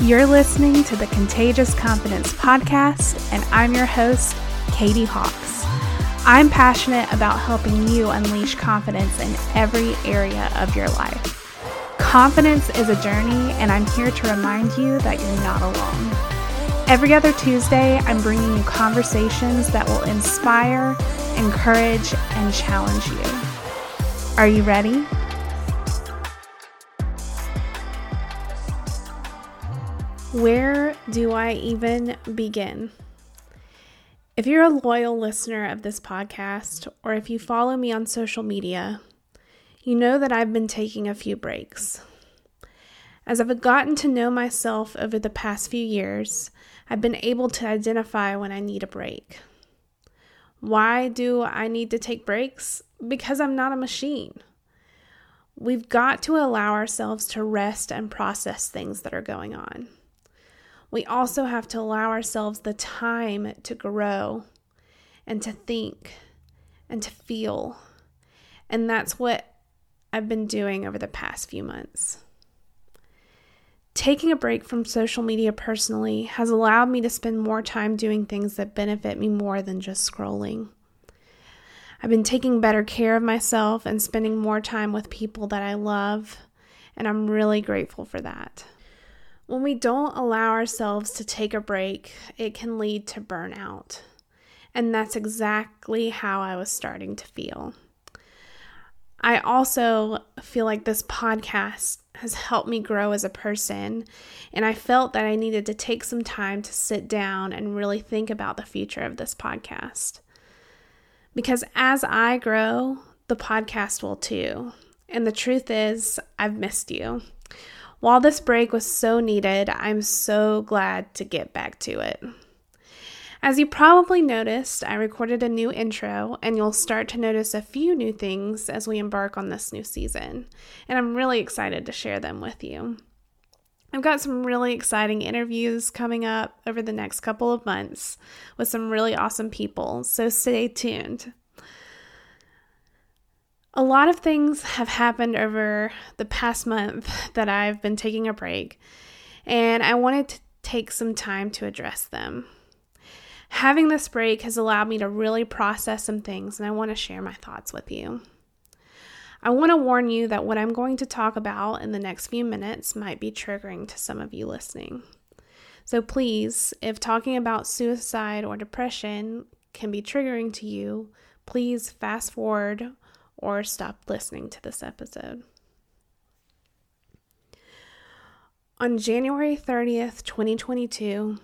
You're listening to the Contagious Confidence Podcast, and I'm your host, Katie Hawks. I'm passionate about helping you unleash confidence in every area of your life. Confidence is a journey, and I'm here to remind you that you're not alone. Every other Tuesday, I'm bringing you conversations that will inspire, encourage, and challenge you. Are you ready? Where do I even begin? If you're a loyal listener of this podcast, or if you follow me on social media, you know that I've been taking a few breaks. As I've gotten to know myself over the past few years, I've been able to identify when I need a break. Why do I need to take breaks? Because I'm not a machine. We've got to allow ourselves to rest and process things that are going on. We also have to allow ourselves the time to grow and to think and to feel. And that's what I've been doing over the past few months. Taking a break from social media personally has allowed me to spend more time doing things that benefit me more than just scrolling. I've been taking better care of myself and spending more time with people that I love, and I'm really grateful for that. When we don't allow ourselves to take a break, it can lead to burnout. And that's exactly how I was starting to feel. I also feel like this podcast has helped me grow as a person, and I felt that I needed to take some time to sit down and really think about the future of this podcast. Because as I grow, the podcast will too. And the truth is, I've missed you. While this break was so needed, I'm so glad to get back to it. As you probably noticed, I recorded a new intro, and you'll start to notice a few new things as we embark on this new season, and I'm really excited to share them with you. I've got some really exciting interviews coming up over the next couple of months with some really awesome people, so stay tuned. A lot of things have happened over the past month that I've been taking a break, and I wanted to take some time to address them. Having this break has allowed me to really process some things, and I want to share my thoughts with you. I want to warn you that what I'm going to talk about in the next few minutes might be triggering to some of you listening. So please, if talking about suicide or depression can be triggering to you, please fast forward or stop listening to this episode. On January 30th, 2022,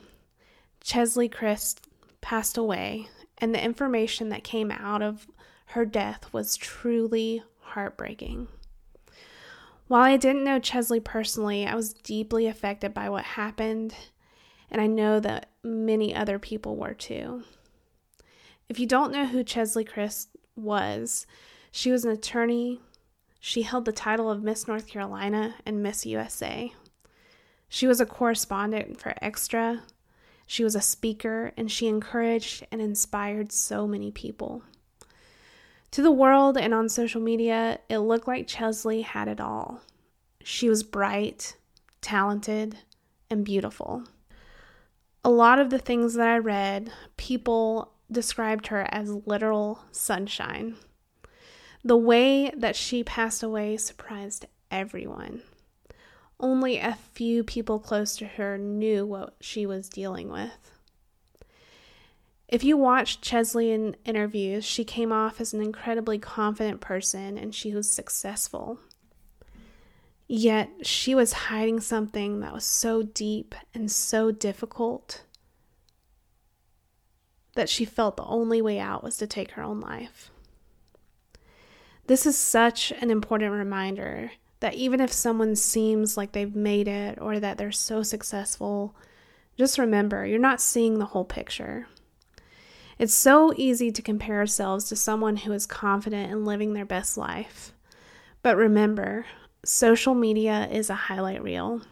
Cheslie Kryst passed away, and the information that came out of her death was truly heartbreaking. While I didn't know Cheslie personally, I was deeply affected by what happened, and I know that many other people were too. If you don't know who Cheslie Kryst was, she was an attorney. She held the title of Miss North Carolina and Miss USA. She was a correspondent for Extra, she was a speaker and she encouraged and inspired so many people. To the world and on social media, it looked like Cheslie had it all. She was bright, talented, and beautiful. A lot of the things that I read, people described her as literal sunshine. The way that she passed away surprised everyone. Only a few people close to her knew what she was dealing with. If you watched Cheslie in interviews, she came off as an incredibly confident person and she was successful. Yet she was hiding something that was so deep and so difficult that she felt the only way out was to take her own life. This is such an important reminder that even if someone seems like they've made it or that they're so successful, just remember you're not seeing the whole picture. It's so easy to compare ourselves to someone who is confident in living their best life. But remember, social media is a highlight reel.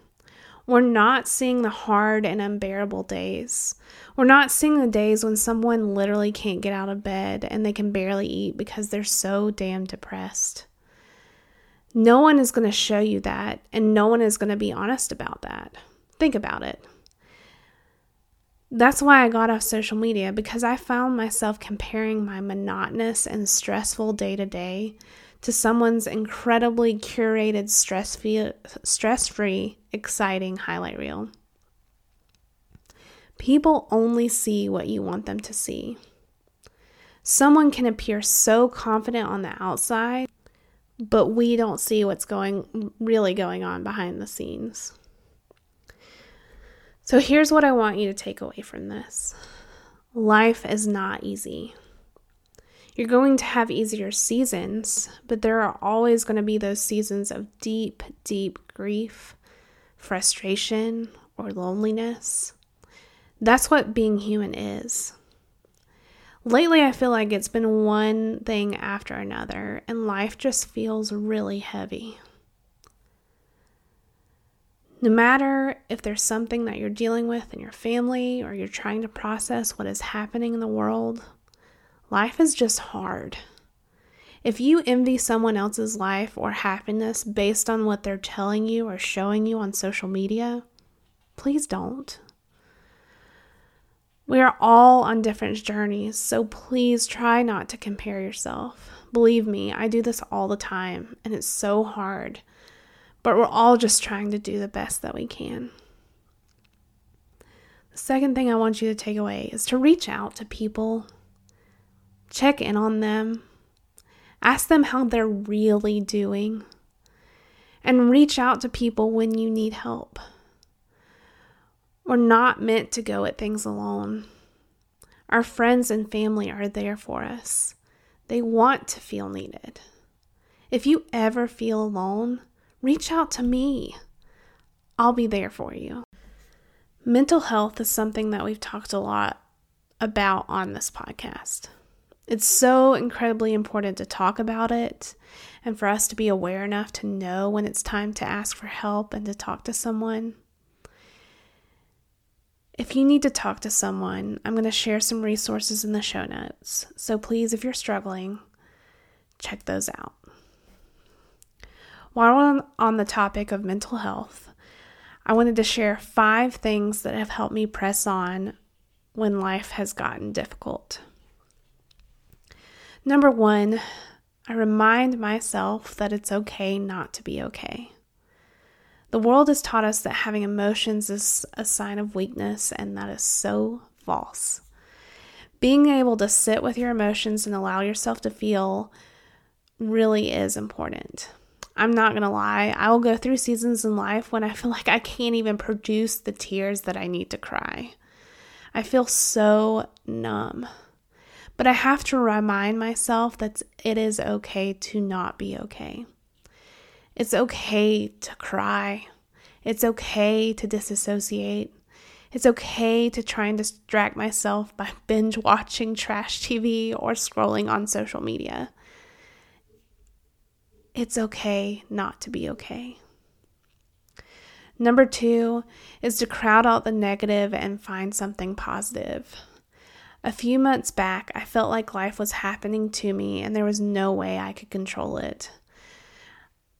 We're not seeing the hard and unbearable days. We're not seeing the days when someone literally can't get out of bed and they can barely eat because they're so damn depressed. No one is going to show you that, and no one is going to be honest about that. Think about it. That's why I got off social media because I found myself comparing my monotonous and stressful day to day to someone's incredibly curated, stress free, exciting highlight reel. People only see what you want them to see. Someone can appear so confident on the outside, but we don't see what's going really going on behind the scenes. So here's what I want you to take away from this. Life is not easy. You're going to have easier seasons, but there are always going to be those seasons of deep, deep grief, frustration, or loneliness. That's what being human is. Lately, I feel like it's been one thing after another, and life just feels really heavy. No matter if there's something that you're dealing with in your family or you're trying to process what is happening in the world, Life is just hard. If you envy someone else's life or happiness based on what they're telling you or showing you on social media, please don't. We are all on different journeys, so please try not to compare yourself. Believe me, I do this all the time, and it's so hard. But we're all just trying to do the best that we can. The second thing I want you to take away is to reach out to people Check in on them. Ask them how they're really doing. And reach out to people when you need help. We're not meant to go at things alone. Our friends and family are there for us. They want to feel needed. If you ever feel alone, reach out to me. I'll be there for you. Mental health is something that we've talked a lot about on this podcast. It's so incredibly important to talk about it and for us to be aware enough to know when it's time to ask for help and to talk to someone. If you need to talk to someone, I'm going to share some resources in the show notes. So please, if you're struggling, check those out. While we're on the topic of mental health, I wanted to share five things that have helped me press on when life has gotten difficult. Number one, I remind myself that it's okay not to be okay. The world has taught us that having emotions is a sign of weakness, and that is so false. Being able to sit with your emotions and allow yourself to feel really is important. I'm not to lie, I will go through seasons in life when I feel like I can't even produce the tears that I need to cry. I feel so numb. But I have to remind myself that it is okay to not be okay. It's okay to cry. It's okay to disassociate. It's okay to try and distract myself by binge watching trash TV or scrolling on social media. It's okay not to be okay. Number two is to crowd out the negative and find something positive. A few months back, I felt like life was happening to me and there was no way I could control it.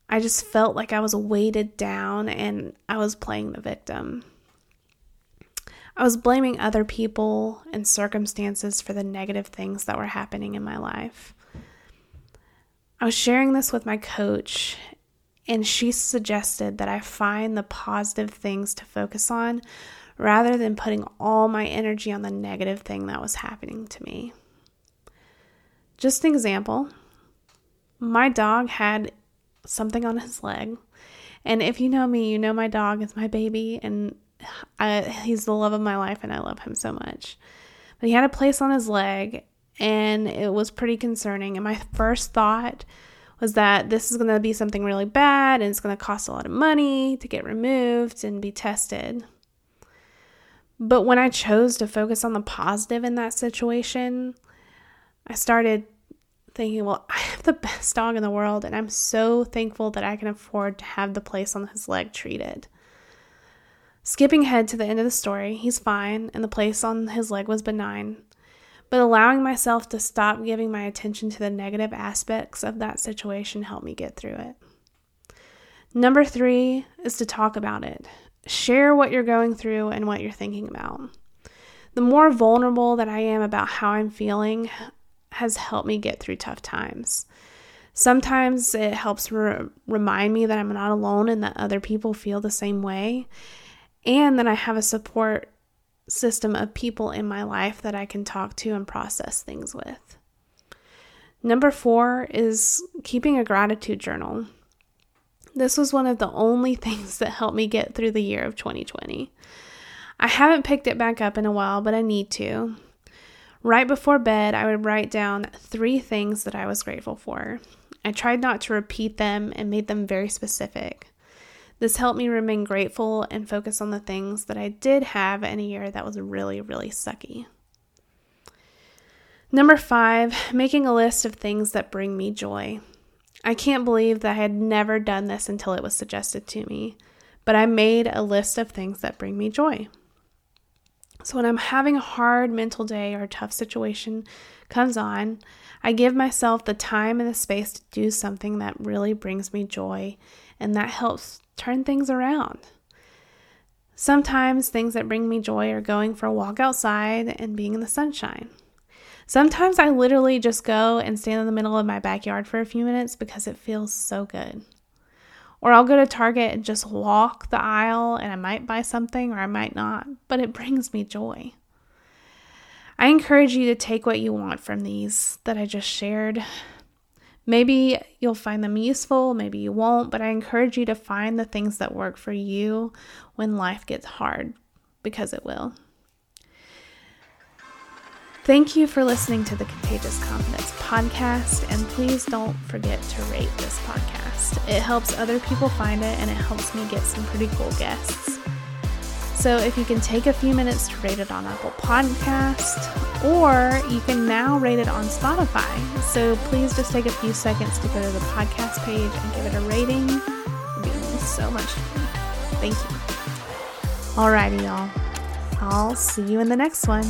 I just felt like I was weighted down and I was playing the victim. I was blaming other people and circumstances for the negative things that were happening in my life. I was sharing this with my coach, and she suggested that I find the positive things to focus on rather than putting all my energy on the negative thing that was happening to me. Just an example my dog had something on his leg. And if you know me, you know my dog is my baby, and I, he's the love of my life, and I love him so much. But he had a place on his leg, and it was pretty concerning. And my first thought was that this is going to be something really bad, and it's going to cost a lot of money to get removed and be tested. But when I chose to focus on the positive in that situation, I started thinking, well, I have the best dog in the world, and I'm so thankful that I can afford to have the place on his leg treated. Skipping ahead to the end of the story, he's fine, and the place on his leg was benign. But allowing myself to stop giving my attention to the negative aspects of that situation helped me get through it. Number three is to talk about it Share what you're going through and what you're thinking about. The more vulnerable that I am about how I'm feeling has helped me get through tough times. Sometimes it helps re- remind me that I'm not alone and that other people feel the same way, and that I have a support system of people in my life that I can talk to and process things with. Number four is keeping a gratitude journal. This was one of the only things that helped me get through the year of 2020. I haven't picked it back up in a while, but I need to. Right before bed, I would write down three things that I was grateful for. I tried not to repeat them and made them very specific. This helped me remain grateful and focus on the things that I did have in a year that was really, really sucky. Number five, making a list of things that bring me joy. I can't believe that I had never done this until it was suggested to me, but I made a list of things that bring me joy. So when I'm having a hard mental day or a tough situation comes on, I give myself the time and the space to do something that really brings me joy, and that helps turn things around. Sometimes things that bring me joy are going for a walk outside and being in the sunshine. Sometimes I literally just go and stand in the middle of my backyard for a few minutes because it feels so good. Or I'll go to Target and just walk the aisle and I might buy something or I might not, but it brings me joy. I encourage you to take what you want from these that I just shared. Maybe you'll find them useful, maybe you won't, but I encourage you to find the things that work for you when life gets hard, because it will. Thank you for listening to the Contagious Confidence podcast, and please don't forget to rate this podcast. It helps other people find it and it helps me get some pretty cool guests. So if you can take a few minutes to rate it on Apple Podcast, or you can now rate it on Spotify. So please just take a few seconds to go to the podcast page and give it a rating. It means so much to me. Thank you. Alrighty, y'all. I'll see you in the next one.